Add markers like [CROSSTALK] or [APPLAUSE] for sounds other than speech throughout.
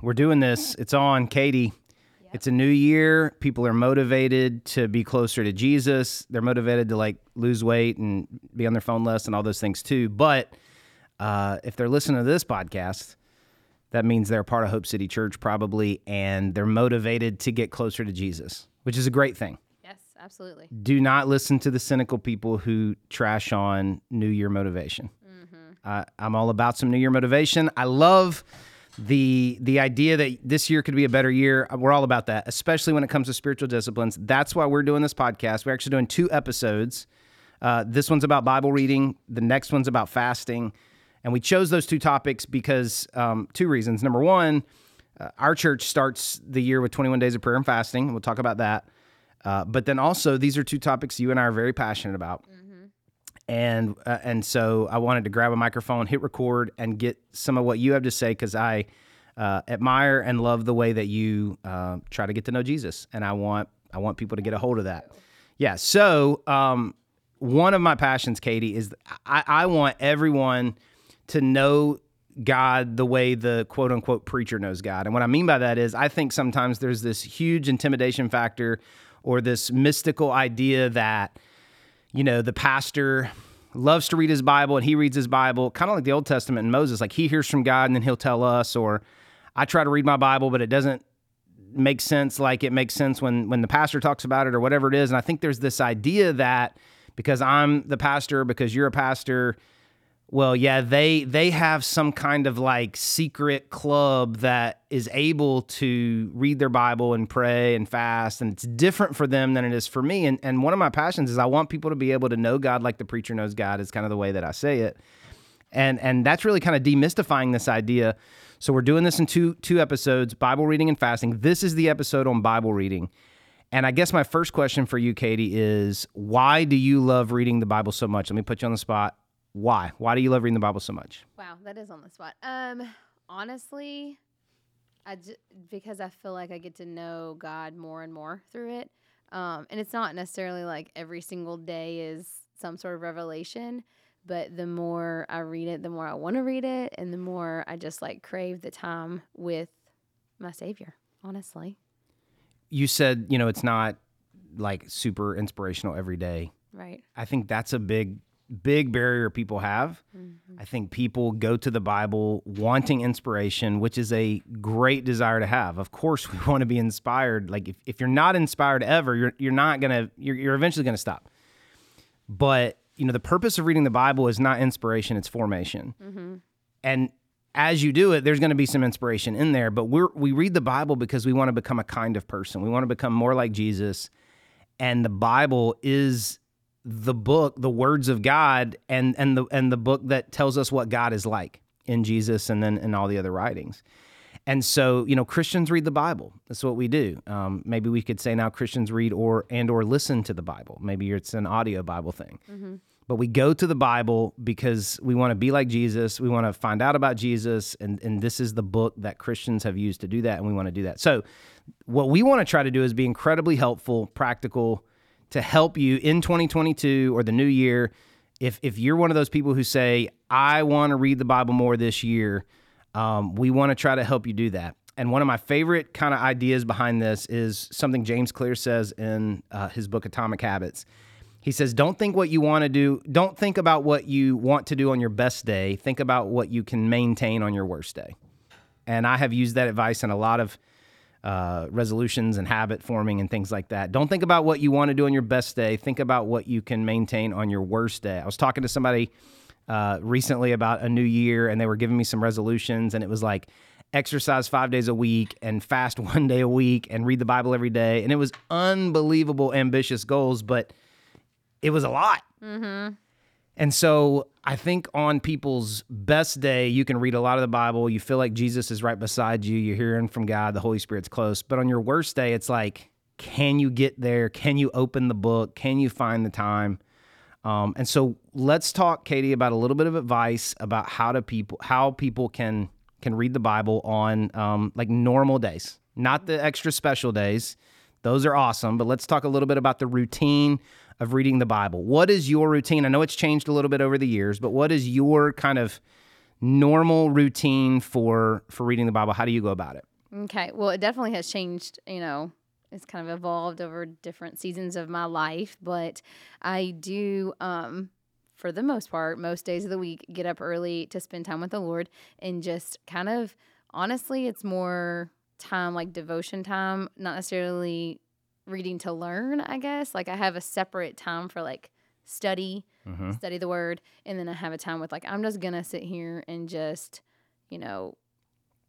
We're doing this. It's on, Katie. It's a new year. People are motivated to be closer to Jesus. They're motivated to like lose weight and be on their phone less and all those things too. But uh, if they're listening to this podcast, that means they're part of Hope City Church probably, and they're motivated to get closer to Jesus, which is a great thing. Yes, absolutely. Do not listen to the cynical people who trash on New Year motivation. Uh, I'm all about some New Year motivation. I love the the idea that this year could be a better year. We're all about that, especially when it comes to spiritual disciplines. That's why we're doing this podcast. We're actually doing two episodes. Uh, this one's about Bible reading. The next one's about fasting. And we chose those two topics because um, two reasons. Number one, uh, our church starts the year with 21 days of prayer and fasting. and We'll talk about that. Uh, but then also, these are two topics you and I are very passionate about. And uh, and so I wanted to grab a microphone, hit record, and get some of what you have to say because I uh, admire and love the way that you uh, try to get to know Jesus, and I want I want people to get a hold of that. Yeah. So um, one of my passions, Katie, is I, I want everyone to know God the way the quote unquote preacher knows God. And what I mean by that is I think sometimes there's this huge intimidation factor or this mystical idea that, you know, the pastor loves to read his Bible and he reads his Bible, kind of like the Old Testament and Moses, like he hears from God and then he'll tell us, or I try to read my Bible, but it doesn't make sense like it makes sense when when the pastor talks about it or whatever it is. And I think there's this idea that because I'm the pastor, because you're a pastor, well, yeah, they they have some kind of like secret club that is able to read their Bible and pray and fast, and it's different for them than it is for me. And and one of my passions is I want people to be able to know God like the preacher knows God is kind of the way that I say it. And and that's really kind of demystifying this idea. So we're doing this in two two episodes, Bible reading and fasting. This is the episode on Bible reading. And I guess my first question for you, Katie, is why do you love reading the Bible so much? Let me put you on the spot. Why? Why do you love reading the Bible so much? Wow, that is on the spot. Um, honestly, I j- because I feel like I get to know God more and more through it. Um, and it's not necessarily like every single day is some sort of revelation, but the more I read it, the more I want to read it, and the more I just like crave the time with my Savior. Honestly, You said, you know, it's not like super inspirational every day. right? I think that's a big, big barrier people have. Mm-hmm. I think people go to the Bible wanting inspiration, which is a great desire to have. Of course, we [LAUGHS] want to be inspired. Like if, if you're not inspired ever, you're you're not gonna you're, you're eventually gonna stop. But you know, the purpose of reading the Bible is not inspiration; it's formation. Mm-hmm. And as you do it, there's going to be some inspiration in there. But we're we read the Bible because we want to become a kind of person. We want to become more like Jesus. And the Bible is the book, the words of God, and and the and the book that tells us what God is like in Jesus, and then in all the other writings. And so, you know, Christians read the Bible. That's what we do. Um, maybe we could say now Christians read or and or listen to the Bible. Maybe it's an audio Bible thing. But we go to the Bible because we want to be like Jesus. We want to find out about Jesus, and and this is the book that Christians have used to do that, and we want to do that. So, what we want to try to do is be incredibly helpful, practical, to help you in 2022 or the new year. If if you're one of those people who say I want to read the Bible more this year, um, we want to try to help you do that. And one of my favorite kind of ideas behind this is something James Clear says in uh, his book Atomic Habits. He says, Don't think what you want to do. Don't think about what you want to do on your best day. Think about what you can maintain on your worst day. And I have used that advice in a lot of uh, resolutions and habit forming and things like that. Don't think about what you want to do on your best day. Think about what you can maintain on your worst day. I was talking to somebody uh, recently about a new year, and they were giving me some resolutions, and it was like exercise five days a week and fast [LAUGHS] one day a week and read the Bible every day. And it was unbelievable, ambitious goals, but it was a lot. And so I think on people's best day, you can read a lot of the Bible. You feel like Jesus is right beside you. You're hearing from God. The Holy Spirit's close. But on your worst day, it's like, can you get there? Can you open the book? Can you find the time? Um, and so let's talk, Katie, about a little bit of advice about how to people how people can can read the Bible on um, like normal days, not the extra special days. Those are awesome, but let's talk a little bit about the routine of reading the Bible. What is your routine? I know it's changed a little bit over the years, but what is your kind of normal routine for for reading the Bible? How do you go about it? Okay. Well, it definitely has changed, you know, it's kind of evolved over different seasons of my life, but I do um for the most part, most days of the week, get up early to spend time with the Lord and just kind of honestly, it's more time like devotion time, not necessarily reading to learn, I guess. Like I have a separate time for like study, Mm-hmm. study the word, and then I have a time with like I'm just gonna sit here and just, you know,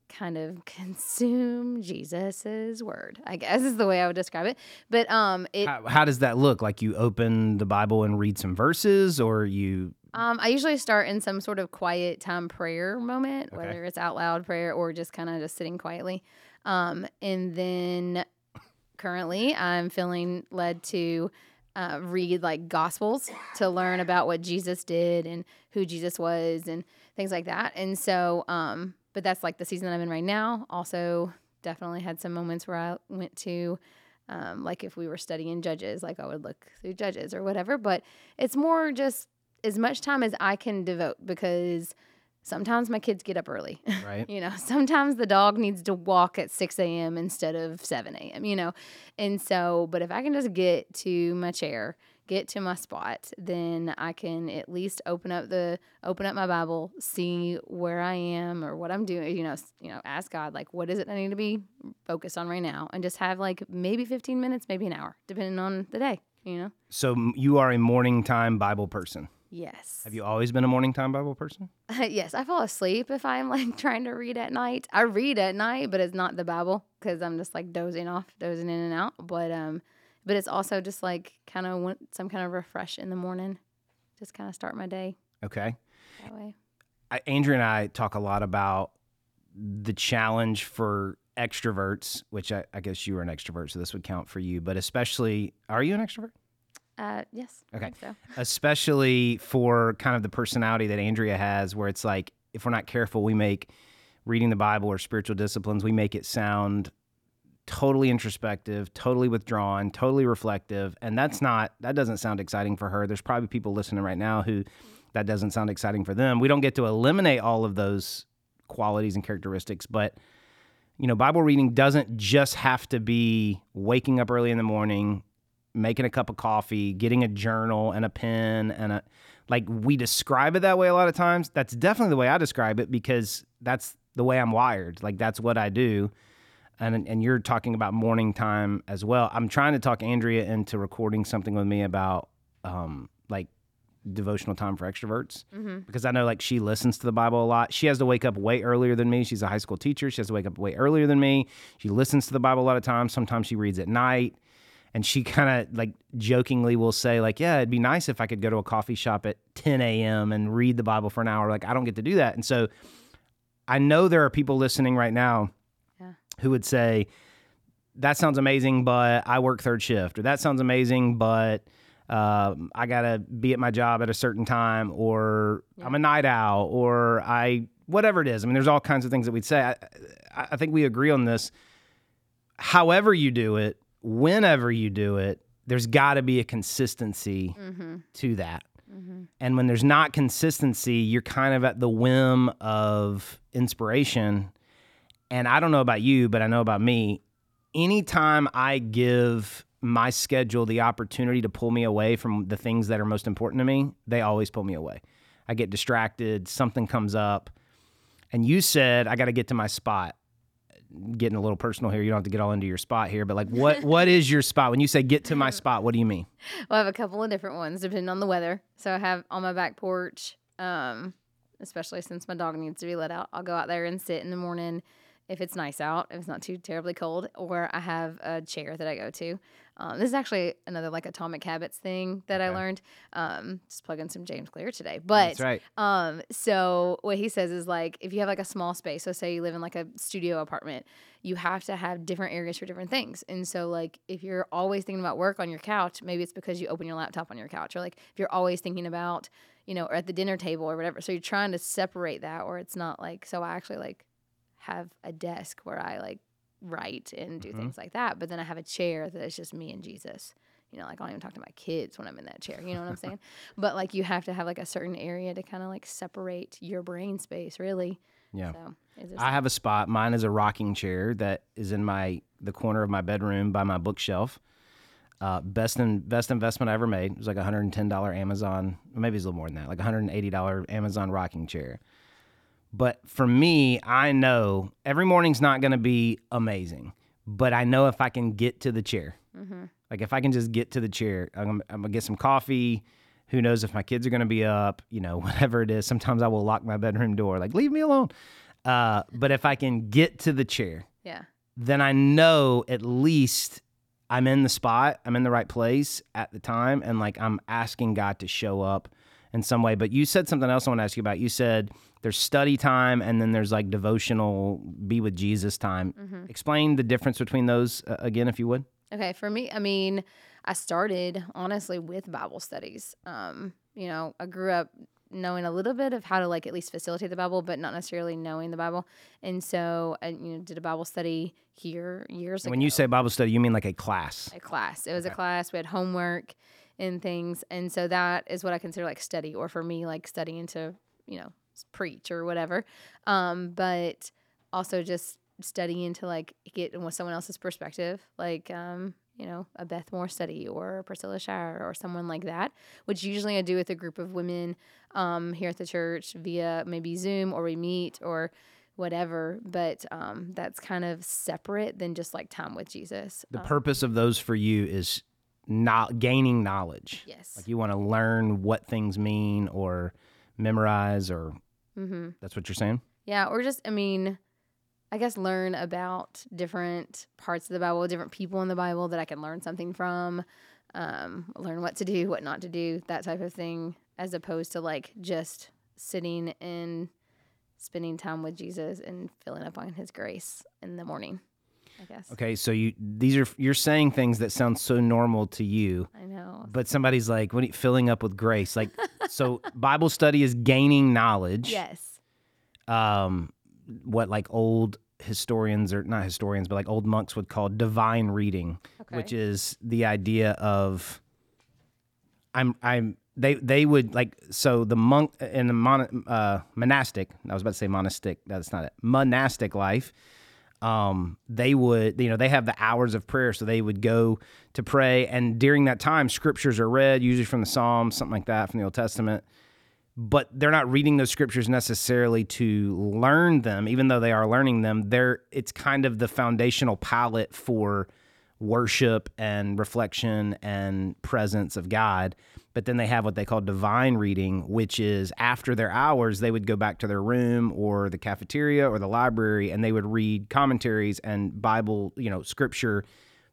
kind of [LAUGHS] consume Jesus's word. I guess is the way I would describe it. But um, it How, how does that look? Like you open the Bible and read some verses, or you? um, I usually start in some sort of quiet time prayer moment, Okay. whether it's out loud prayer or just kind of just sitting quietly. Um, and then currently I'm feeling led to uh, read like gospels to learn about what Jesus did and who Jesus was and things like that. And so, um, but that's like the season that I'm in right now. Also, definitely had some moments where I went to, um, like if we were studying Judges, like I would look through Judges or whatever. But it's more just as much time as I can devote because sometimes my kids get up early. Right. [LAUGHS] You know, sometimes the dog needs to walk at 6 a.m. instead of 7 a.m., you know? And so, but if I can just get to my chair, get to my spot, then I can at least open up the, open up my Bible, see where I am or what I'm doing, you know, you know, ask God, like, what is it I need to be focused on right now? And just have like maybe 15 minutes, maybe an hour, depending on the day, you know? So you are a morning time Bible person. Yes. Have you always been a morning time Bible person? [LAUGHS] yes, I fall asleep if I'm like [LAUGHS] trying to read at night. I read at night, but it's not the Bible because I'm just like dozing off, dozing in and out. But um, but it's also just like kind of want some kind of refresh in the morning, just kind of start my day Okay. that way. I, Andrea and I talk a lot about the challenge for extroverts, which I, I guess you are an extrovert, so this would count for you. But especially, are you an extrovert? Uh, yes. I Okay. think so. especially for kind of the personality that Andrea has, where it's like if we're not careful, we make reading the Bible or spiritual disciplines, we make it sound totally introspective, totally withdrawn, totally reflective, and that's not that doesn't sound exciting for her. There's probably people listening right now who that doesn't sound exciting for them. We don't get to eliminate all of those qualities and characteristics, but you know, Bible reading doesn't just have to be waking up early in the morning, making a cup of coffee, getting a journal and a pen and a like we describe it that way a lot of times. That's definitely the way I describe it because that's the way I'm wired. Like that's what I do. And and you're talking about morning time as well. I'm trying to talk Andrea into recording something with me about um like devotional time for extroverts Mm-hmm. because I know like she listens to the Bible a lot. She has to wake up way earlier than me. She's a high school teacher. She has to wake up way earlier than me. She listens to the Bible a lot of times. Sometimes she reads at night. And she [LAUGHS] kind of like jokingly will say, like, yeah, it'd be nice if I could go to a coffee shop at 10 a.m. and read the Bible for an hour. Like, I don't get to do that. And so I know there are people listening right now Yeah. who would say, that sounds amazing, but I work third shift, or that sounds amazing, but um, I gotta be at my job at a certain time, or I'm a night owl, or I whatever it is. I mean, there's all kinds of things that we'd say. I I think we agree on this. However you do it, whenever you do it, there's got to be a consistency Mm-hmm. to that. Mm-hmm. And when there's not consistency, you're kind of at the whim of inspiration. And I don't know about you, but I know about me. Anytime I give my schedule the opportunity to pull me away from the things that are most important to me, they always pull me away. I get distracted, something comes up. And you said, I got to get to my spot. Getting a little personal here. You don't have to get all into your spot here, but like, what [LAUGHS] what is your spot? When you say get to my spot, what do you mean? Well, I have a couple of different ones depending on the weather. So I have on my back porch, um, especially since my dog needs to be let out. I'll go out there and sit in the morning if it's nice out, if it's not too terribly cold, or I have a chair that I go to. Um, this is actually another like atomic habits thing that I learned. Um, just plugging some James Clear today, but That's right. um, so what he says is like if you have like a small space, so say you live in like a studio apartment, you have to have different areas for different things. And so like if you're always thinking about work on your couch, maybe it's because you open your laptop on your couch, or like if you're always thinking about, you know, or at the dinner table or whatever. So you're trying to separate that, or it's not like so. I actually like have a desk where I like write and do Mhm. things like that, but then I have a chair that is just me and Jesus. you know, like I don't even talk to my kids when I'm in that chair. You know what I'm saying? [LAUGHS] But like you have to have like a certain area to kind of like separate your brain space, really. Yeah. So I have a spot. Mine is a rocking chair that is in my the corner of my bedroom by my bookshelf. Uh, best in, best investment I ever made. It was like a hundred and ten dollar Amazon, maybe it's a little more than that, like a hundred and eighty dollar Amazon rocking chair. But for me, I know every morning's not going to be amazing, but I know if I can get to the chair, like if I can just get to the chair, I'm, gonna- I'm gonna get some coffee. Who knows if my kids are going to be up? You know, [LAUGHS] whatever it is. Sometimes I will lock my bedroom door, like leave me alone. Uh, but if I can get to the chair, yeah. then I know at least I'm in the spot, I'm in the right place at the time, and like I'm asking God to show up in some way. But you said something else I want to ask you about. You said there's study time and then there's like devotional, be with Jesus time. Explain the difference between those uh, again, if you would. Okay, for me, I mean, I started honestly with Bible studies. Um, you know, I grew up knowing a little bit of how to like at least facilitate the Bible, but not necessarily knowing the Bible. And so I you know did a Bible study here years ago. When you say Bible study, you mean like a class. a class. It was a class. We had homework and things, and so that is what I consider like study, or for me, like studying to you know preach or whatever. Um, but also just studying to like get with someone else's perspective, like um, you know a Beth Moore study or Priscilla Shirer or someone like that, which usually I do with a group of women um, here at the church via maybe Zoom or we meet or whatever. But um, that's kind of separate than just like time with Jesus. The Um, purpose of those for you is not gaining knowledge. Yes. Like you want to learn what things mean or memorize, or mm-hmm. that's what you're saying? Yeah, or just I mean, I guess learn about different parts of the Bible, different people in the Bible that I can learn something from, um, learn what to do, what not to do, that type of thing, as opposed to like just sitting and spending time with Jesus and filling up on His grace in the morning. I guess. Okay, so you these are you're saying things that sound so normal to you, I know. but somebody's like, "What? Are you, filling up with grace?" Like, so [LAUGHS] Bible study is gaining knowledge. Yes. Um, what like old historians or not historians, but like old monks would call divine reading, Okay. which is the idea of I'm I'm they they would like so the monk in the mon, uh, monastic. I was about to say monastic. That's not it. Monastic life. Um, they would you know they have the hours of prayer, so they would go to pray, and during that time, scriptures are read, usually from the Psalms, something like that, from the Old Testament. But they're not reading those scriptures necessarily to learn them, even though they are learning them. They're it's kind of the foundational palette for worship and reflection and presence of God. But then they have what they call divine reading, which is after their hours, they would go back to their room or the cafeteria or the library and they would read commentaries and Bible, you know, scripture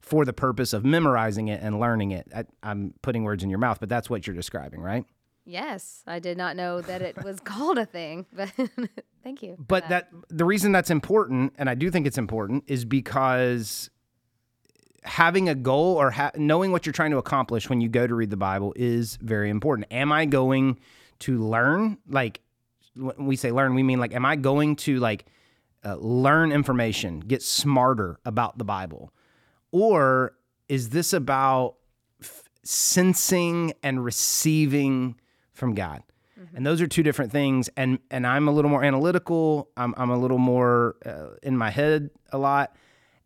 for the purpose of memorizing it and learning it. I, I'm putting words in your mouth, but that's what you're describing, right? Yes, I did not know that it was [LAUGHS] called a thing, but [LAUGHS] thank you. But that the reason that's important, and I do think it's important, is because having a goal or ha- knowing what you're trying to accomplish when you go to read the Bible is very important. Am I going to learn? Like when we say learn, we mean like, am I going to like uh, learn information, get smarter about the Bible, or is this about f- sensing and receiving from God? And those are two different things. And and I'm a little more analytical. I'm I'm a little more uh, in my head a lot.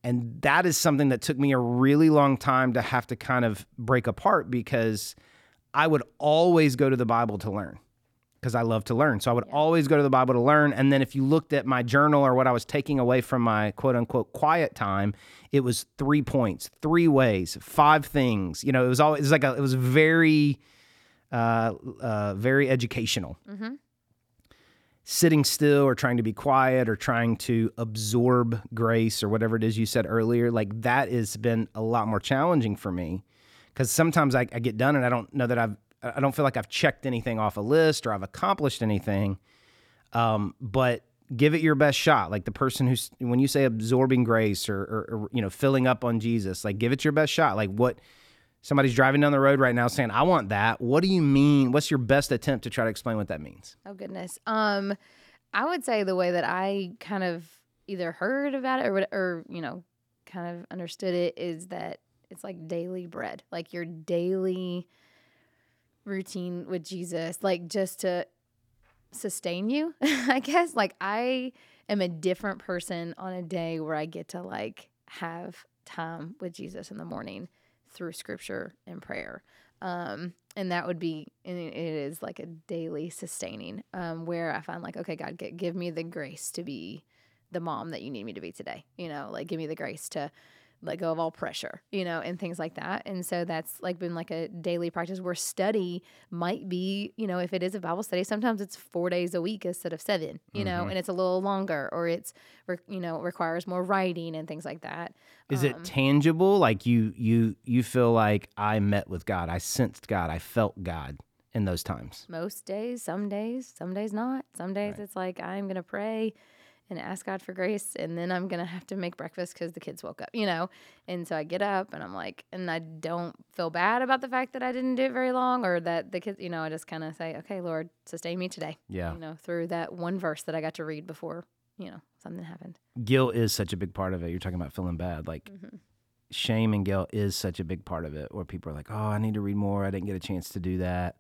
And that is something that took me a really long time to have to kind of break apart because I would always go to the Bible to learn because I love to learn. So I would always go to the Bible to learn. And then if you looked at my journal or what I was taking away from my quote unquote quiet time, it was three points, three ways, five things. You know, it was always it was like a, it was very, uh, uh, very educational. Sitting still or trying to be quiet or trying to absorb grace or whatever it is you said earlier, like that has been a lot more challenging for me because sometimes I, I get done and I don't know that I've I don't feel like I've checked anything off a list or I've accomplished anything. Um, but give it your best shot. Like the person who's when you say absorbing grace or, or, or you know filling up on Jesus, like give it your best shot. Like what somebody's driving down the road right now saying, "I want that." What do you mean? What's your best attempt to try to explain what that means? Oh goodness. Um, I would say the way that I kind of either heard about it or or you know, kind of understood it is that it's like daily bread, like your daily routine with Jesus, like just to sustain you, [LAUGHS] I guess. Like I am a different person on a day where I get to like have time with Jesus in the morning through scripture and prayer. Um, and that would be, and it is like a daily sustaining, um, where I find like, okay, God, give me the grace to be the mom that you need me to be today. You know, like give me the grace to let go of all pressure, you know, and things like that. And so that's like been like a daily practice where study might be, you know, if it is a Bible study, sometimes it's four days a week instead of seven, you mm-hmm. know, and it's a little longer or it's, you know, requires more writing and things like that. Is um, it tangible? Like you, you, you feel like I met with God, I sensed God, I felt God in those times? Most days, some days, some days not. Some days right. it's like, I'm going to pray and ask God for grace. And then I'm going to have to make breakfast because the kids woke up, you know? And so I get up and I'm like, and I don't feel bad about the fact that I didn't do it very long or that the kids, you know, I just kind of say, okay, Lord, sustain me today. Yeah. You know, through that one verse that I got to read before, you know, something happened. Guilt is such a big part of it. You're talking about feeling bad. Like, mm-hmm. shame and guilt is such a big part of it where people are like, oh, I need to read more. I didn't get a chance to do that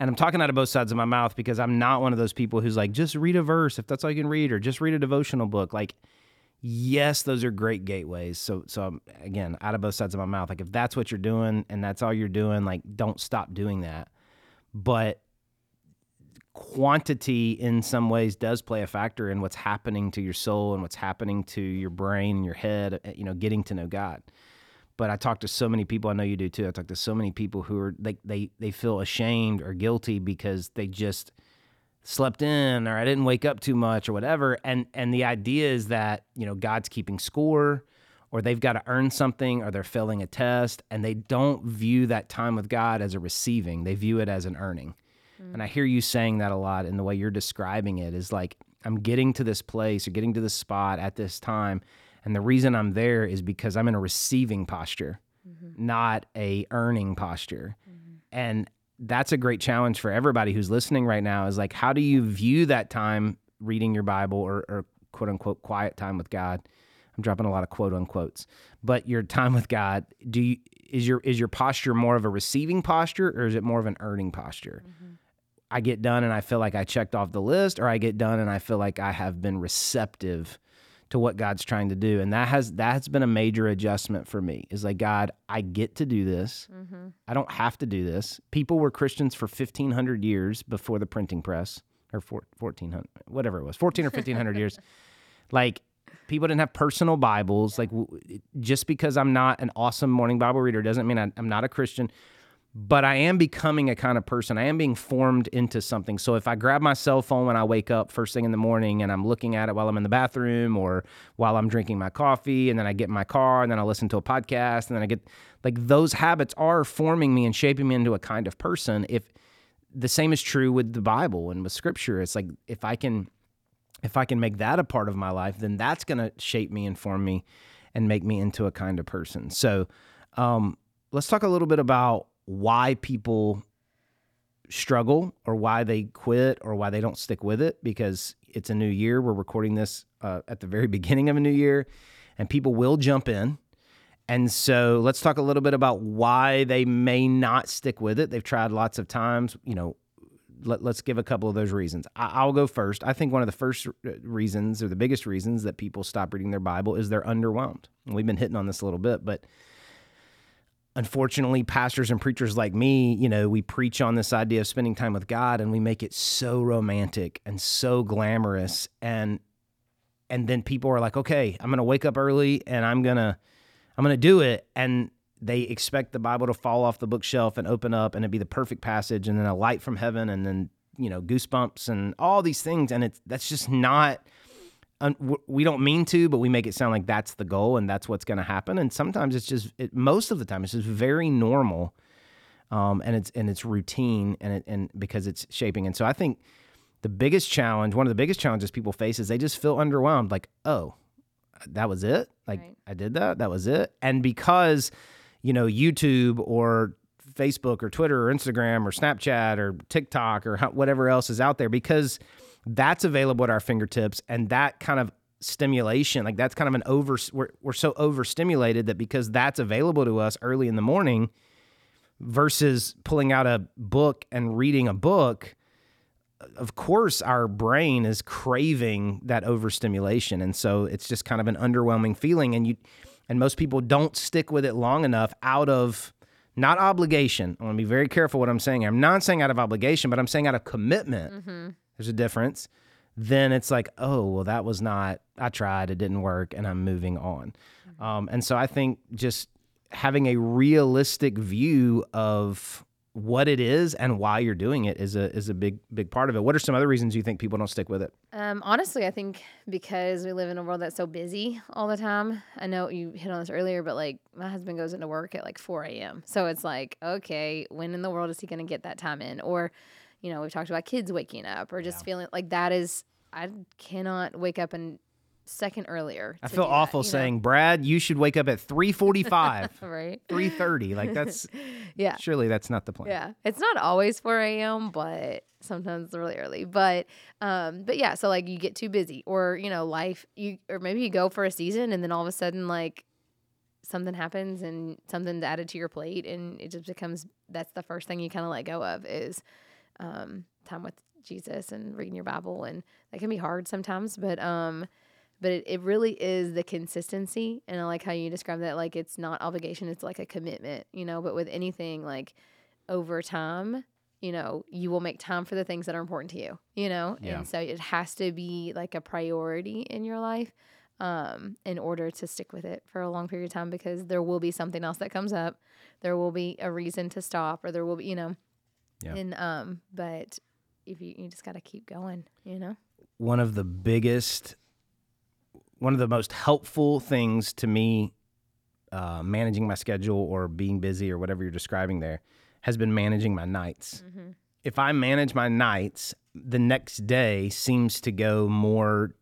and I'm talking out of both sides of my mouth because I'm not one of those people who's like, just read a verse if that's all you can read, or just read a devotional book. Like, yes, those are great gateways. So, so I'm, again, out of both sides of my mouth. Like, if that's what you're doing and that's all you're doing, like, don't stop doing that. But quantity in some ways does play a factor in what's happening to your soul and what's happening to your brain and your head, uh, you know, getting to know God but I talk to so many people. I know you do too. I talk to so many people who are they they they feel ashamed or guilty because they just slept in or I didn't wake up too much or whatever. And and the idea is that you know God's keeping score, or they've got to earn something, or they're failing a test, and they don't view that time with God as a receiving. They view it as an earning. Mm. And I hear you saying that a lot And the way you're describing it is like I'm getting to this place or getting to this spot at this time and the reason I'm there is because I'm in a receiving posture, mm-hmm. not a earning posture. Mm-hmm. And that's a great challenge for everybody who's listening right now is like, how do you view that time reading your Bible or, or quote unquote quiet time with God? I'm dropping a lot of quote unquotes, but your time with God, do you, is your, is your posture more of a receiving posture or is it more of an earning posture? Mm-hmm. I get done and I feel like I checked off the list, or I get done and I feel like I have been receptive to what God's trying to do. And that has that has been a major adjustment for me. Is like God, I get to do this. Mm-hmm. I don't have to do this. People were Christians for 1500 years before the printing press or 1400 whatever it was, 14 or 1500 years. [LAUGHS] Like people didn't have personal Bibles. Like just because I'm not an awesome morning Bible reader doesn't mean I, I'm not a Christian but I am becoming a kind of person. I am being formed into something. So if I grab my cell phone when I wake up first thing in the morning and I'm looking at it while I'm in the bathroom or while I'm drinking my coffee and then I get in my car and then I listen to a podcast and then I get like those habits are forming me and shaping me into a kind of person. If the same is true with the Bible and with scripture, it's like if I can if I can make that a part of my life, then that's going to shape me and form me and make me into a kind of person. So um, let's talk a little bit about why people struggle or why they quit or why they don't stick with it because it's a new year. We're recording this uh, at the very [LAUGHS] beginning of a new year and people will jump in. And so let's talk a little bit about why they may not stick with it. They've tried lots of times, you know. Let, us give a couple of those reasons. I, will go first. I think one of the first uh, reasons, or the biggest reasons, that people stop reading their Bible is they're underwhelmed. And we've been hitting on this a little bit, but unfortunately pastors and preachers like me you know we preach on this idea of spending time with god and we make it so romantic and so glamorous. And and then people are like okay i'm gonna wake up early and i'm gonna i'm gonna do it. And they expect the bible to fall off the bookshelf and open up and it be the perfect passage and then a light from heaven and then you know goosebumps and all these things. And it's that's just not we don't mean to, but we make it sound like that's the goal and that's what's going to happen. And sometimes it's just, it, most of the time, it's just very normal, um, and it's and it's routine, and it, and because it's shaping. And so I think the biggest challenge, one of the biggest challenges people face, is they just feel underwhelmed. Like, oh, that was it. Like right. I did that. That was it. And because you know YouTube or Facebook or Twitter or Instagram or Snapchat or TikTok or whatever else is out there, because that's available at our fingertips and that kind of stimulation like that's kind of an over we're, we're so overstimulated that because that's available to us early in the morning versus pulling out a book and reading a book of course our brain is craving that overstimulation. And so it's just kind of an underwhelming feeling and you and most people don't stick with it long enough out of not obligation. I want to be very careful what i'm saying i'm not saying out of obligation but i'm saying out of commitment. Mm-hmm. There's a difference then it's like oh well that was not i tried it didn't work and i'm moving on um, and so i think just having a realistic view of what it is and why you're doing it is a is a big big part of it what are some other reasons you think people don't stick with it Um, honestly, I think because we live in a world that's so busy all the time. I know you hit on this earlier, but like my husband goes into work at like 4 a.m. So it's like, okay, when in the world is he going to get that time in? Or, you know, we've talked about kids waking up or just feeling like that is, I cannot wake up and second earlier. i feel do that, awful know? saying brad you should wake up at 3.45 [LAUGHS] right. 3.30 like that's [LAUGHS] Yeah. surely that's not the plan Yeah, it's not always 4 a.m., but sometimes really early. But um, but yeah, so like you get too busy, or you know, life you or maybe you go for a season and then all of a sudden like something happens and something's added to your plate, and it just becomes that's the first thing you kind of let go of is um, time with Jesus and reading your Bible, and that can be hard sometimes, but um. But it, it really is the consistency. And I like how you describe that. Like, it's not obligation, it's like a commitment, you know. But with anything, like, over time, you know, you will make time for the things that are important to you, you know? Yeah. And so it has to be like a priority in your life um, in order to stick with it for a long period of time because there will be something else that comes up. There will be a reason to stop or there will be, you know. Yeah. And, um, but if you, you just got to keep going, you know? one of the biggest, one of the most helpful things to me, uh, managing my schedule or being busy or whatever you're describing there, has been managing my nights. Mm-hmm. If I manage my nights, the next day seems to go more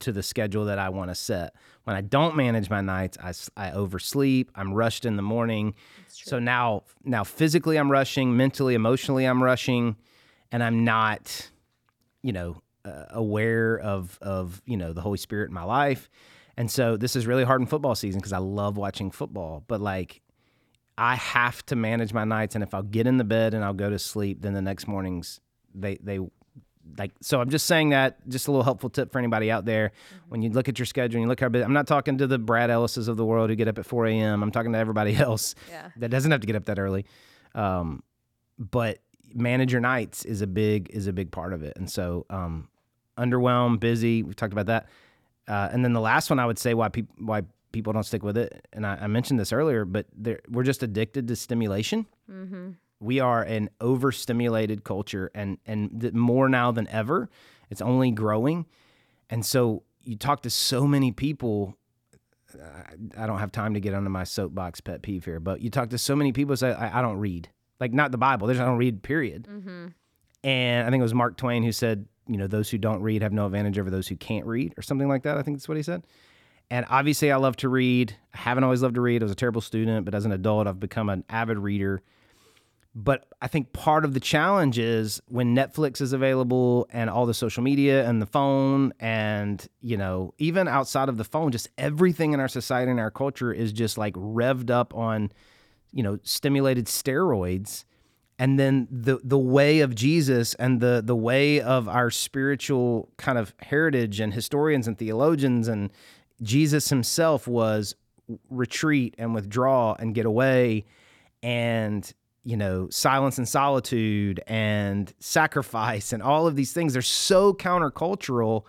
to the schedule that I want to set. When I don't manage my nights, I, I oversleep. I'm rushed in the morning. So now, now physically I'm rushing, mentally, emotionally I'm rushing, and I'm not, you know, uh, aware of of you know the Holy Spirit in my life. And so this is really hard in football season because I love watching football, but like I have to manage my nights, and if I'll get in the bed and I'll go to sleep, then the next mornings they they like. So I'm just saying that just a little helpful tip for anybody out there. When you look at your schedule and you look how busy, I'm not talking to the Brad Ellises of the world who get up at 4 a.m. I'm talking to everybody [LAUGHS] else Yeah. that doesn't have to get up that early. Um, but manage your nights is a big is a big part of it. And so um, underwhelmed, busy. we've talked about that. Uh, and then the last one I would say why people why people don't stick with it, and I, I mentioned this earlier, but we're just addicted to stimulation. Mm-hmm. We are an overstimulated culture, and and more now than ever, it's only growing. And so you talk to so many people. I, I don't have time to get onto my soapbox pet peeve here, but you talk to so many people say I, I don't read, like not the Bible. There's I don't read. Period. Mm-hmm. And I think it was Mark Twain who said, you know, those who don't read have no advantage over those who can't read, or something like that. I think that's what he said. And obviously, I love to read. I haven't always loved to read. I was a terrible student, but as an adult, I've become an avid reader. But I think part of the challenge is when Netflix is available and all the social media and the phone, and, you know, even outside of the phone, just everything in our society and our culture is just like revved up on, you know, stimulated steroids. And then the the way of Jesus and the the way of our spiritual kind of heritage and historians and theologians and Jesus himself was retreat and withdraw and get away. And you know silence and solitude and sacrifice and all of these things they're so countercultural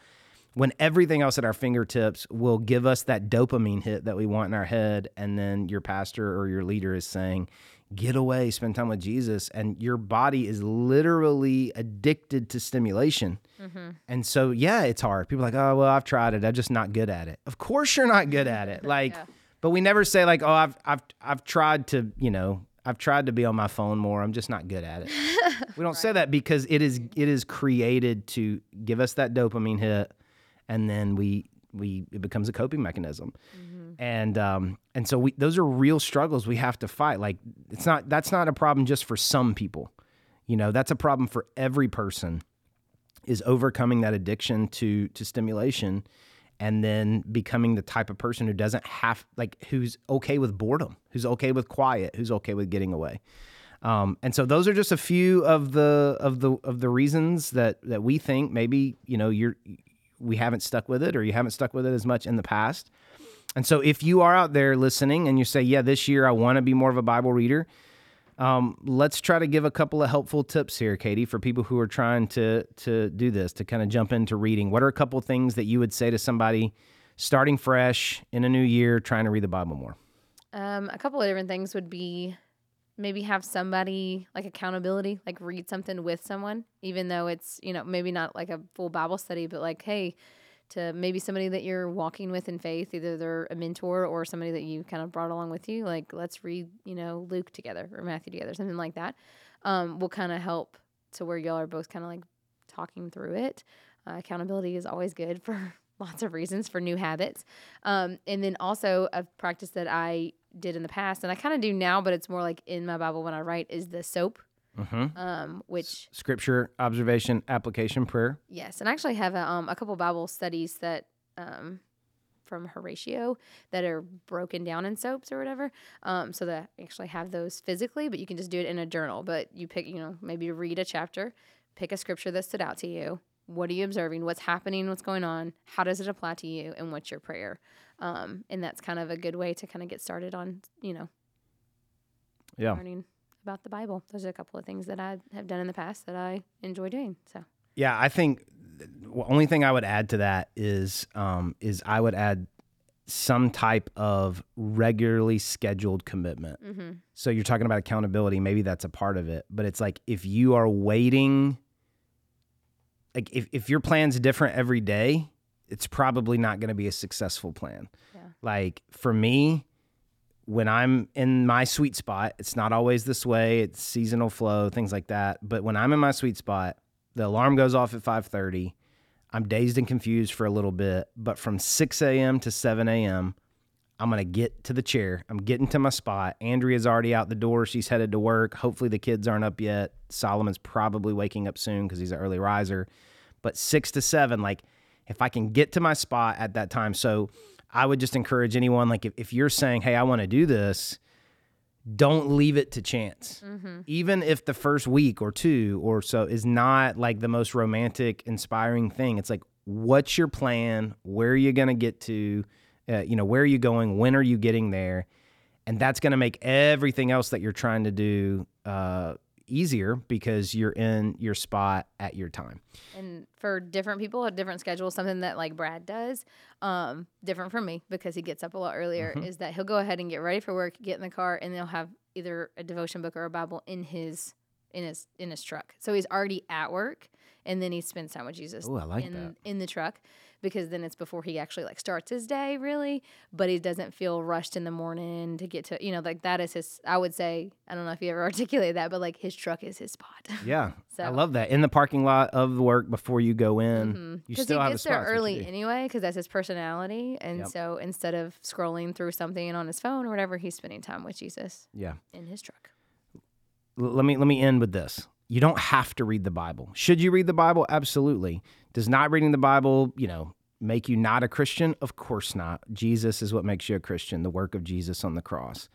when everything else at our fingertips will give us that dopamine hit that we want in our head. And then your pastor or your leader is saying get away spend time with jesus. And your body is literally addicted to stimulation. Mm-hmm. And so yeah it's hard. People are like oh well i've tried it. I'm just not good at it. Of course you're not good at it. [LAUGHS] Like Yeah. but we never say like oh i've i've i've tried to you know i've tried to be on my phone more. I'm just not good at it. [LAUGHS] We don't say that because it is it is created to give us that dopamine hit and then we we it becomes a coping mechanism. And um and so we those are real struggles we have to fight. Like it's not that's not a problem just for some people. You know that's a problem for every person is overcoming that addiction to to stimulation and then becoming the type of person who doesn't have like who's okay with boredom, who's okay with quiet, who's okay with getting away. Um, and so those are just a few of the of the of the reasons that that we think maybe you know you're we haven't stuck with it or you haven't stuck with it as much in the past. And so if you are out there listening and you say, yeah, this year I want to be more of a Bible reader, um, let's try to give a couple of helpful tips here, Katie, for people who are trying to to do this, to kind of jump into reading. What are a couple of things that you would say to somebody starting fresh in a new year, trying to read the Bible more? Um, a couple of different things would be maybe have somebody like accountability, like read something with someone, even though it's, you know, maybe not like a full Bible study, but like, hey, to maybe somebody that you're walking with in faith, either they're a mentor or somebody that you kind of brought along with you, like let's read, you know, Luke together or Matthew together, something like that, um, will kind of help to where y'all are both kind of like talking through it. Uh, accountability is always good for [LAUGHS] lots of reasons for new habits. Um, and then also a practice that I did in the past, and I kind of do now, but it's more like in my Bible when I write, is the SOAP. Mm-hmm. Um, which Scripture, observation, application, prayer. yes, and I actually have a, um, a couple Bible studies that um, from Horatio that are broken down in soaps or whatever. Um, so that I actually have those physically, but you can just do it in a journal. But you pick, you know, maybe read a chapter, pick a scripture that stood out to you. What are you observing? What's happening? What's going on? How does it apply to you? And what's your prayer? Um, and that's kind of a good way to kind of get started on, you know, Yeah. learning about the Bible. Those are a couple of things that I have done in the past that I enjoy doing. So Yeah, I think the only thing I would add to that is um, is I would add some type of regularly scheduled commitment. mm-hmm. So you're talking about accountability, maybe that's a part of it, but it's like if you are waiting like if, if your plan's different every day, it's probably not going to be a successful plan. Yeah. Like for me, when I'm in my sweet spot, it's not always this way. It's seasonal flow, things like that. But when I'm in my sweet spot, the alarm goes off at 5:30. I'm dazed and confused for a little bit, but from 6 a.m. to 7 a.m., I'm gonna get to the chair. I'm getting to my spot. Andrea's already out the door. She's headed to work. Hopefully the kids aren't up yet. Solomon's probably waking up soon because he's an early riser. But six to seven, like if I can get to my spot at that time. So I would just encourage anyone, like if, if you're saying, Hey, I want to do this, don't leave it to chance. Mm-hmm. Even if the first week or two or so is not like the most romantic, inspiring thing, it's like, what's your plan? Where are you going to get to? Uh, you know, where are you going? When are you getting there? And that's going to make everything else that you're trying to do uh, easier because you're in your spot at your time. and for different people a different schedule something that like brad does um different from me because he gets up a lot earlier Mhm. is that he'll go ahead and get ready for work get in the car and they'll have either a devotion book or a bible in his in his in his truck so he's already at work and then he spends time with jesus Oh, I like in that. in the truck because then it's before he actually like starts his day really but he doesn't feel rushed in the morning to get to you know like that is his i would say i don't know if you ever [LAUGHS] articulated that but like his truck is his spot [LAUGHS] Yeah, so I love that. In the parking lot of work before you go in, Mhm. you still he have a gets spot. there That's what you early anyway because that's his personality and Yep. so instead of scrolling through something on his phone or whatever he's spending time with jesus Yeah. in his truck L- let me let me end with this. You don't have to read the Bible. Should you read the Bible? Absolutely. Does not reading the Bible, you know, make you not a Christian? Of course not. Jesus is what makes you a Christian, the work of Jesus on the cross.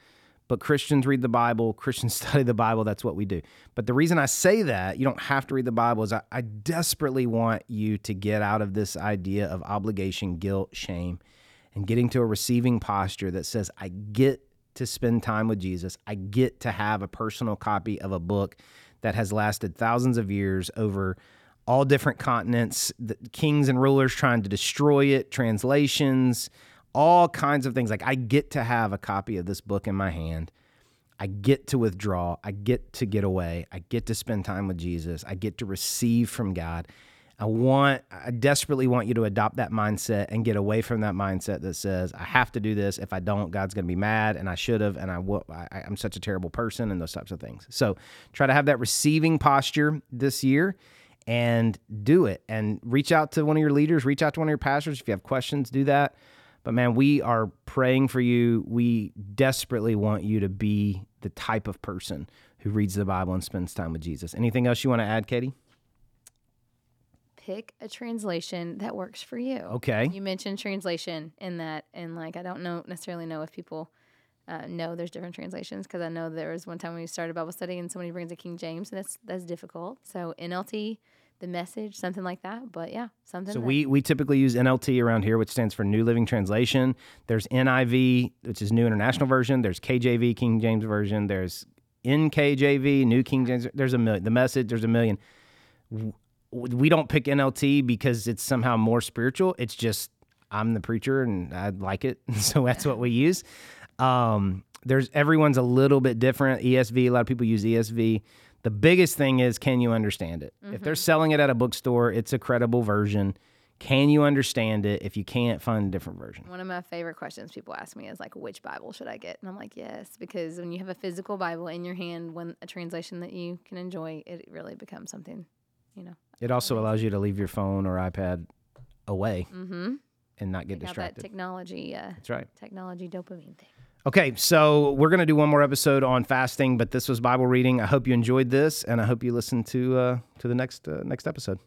But Christians read the Bible, Christians [LAUGHS] study the Bible, that's what we do. But the reason I say that, you don't have to read the Bible, is I, I desperately want you to get out of this idea of obligation, guilt, shame, and getting to a receiving posture that says, I get to spend time with Jesus. I get to have a personal copy of a book that has lasted thousands of years over all different continents, the kings and rulers trying to destroy it, translations, all kinds of things. Like, I get to have a copy of this book in my hand. I get to withdraw. I get to get away. I get to spend time with Jesus. I get to receive from God. I want, I desperately want you to adopt that mindset and get away from that mindset that says, I have to do this. If I don't, God's going to be mad and I should have. And I, will, I, I'm such a terrible person and those types of things. So try to have that receiving posture this year and do it and reach out to one of your leaders, reach out to one of your pastors. If you have questions, do that. But man, we are praying for you. We desperately want you to be the type of person who reads the Bible and spends time with Jesus. Anything else you want to add, Katie? Pick a translation that works for you. Okay. You mentioned translation in that, and like I don't know necessarily know if people uh, know there's different translations because I know there was one time when we started Bible study and somebody brings a King James and that's that's difficult. So NLT, the message, something like that. But yeah, something. So that- we we typically use NLT around here, which stands for New Living Translation. There's NIV, which is New International Version. There's KJV, King James Version. There's NKJV, New King James. There's a million. The message. There's a million. We don't pick NLT because it's somehow more spiritual. It's just I'm the preacher and I like it, [LAUGHS] so that's what we use. Um, there's everyone's a little bit different. ESV. A lot of people use ESV. The biggest thing is, can you understand it? If they're selling it at a bookstore, it's a credible version. Can you understand it? If you can't, find a different version. One of my favorite questions people ask me is like, which Bible should I get? And I'm like, yes, because when you have a physical Bible in your hand, when a translation that you can enjoy, it really becomes something, you know. It also allows you to leave your phone or iPad away Mm-hmm. and not get Take out that distracted. technology, uh, That's right. technology dopamine thing. Okay, so we're gonna do one more episode on fasting, but this was Bible reading. I hope you enjoyed this, and I hope you listen to uh, to the next uh, next episode.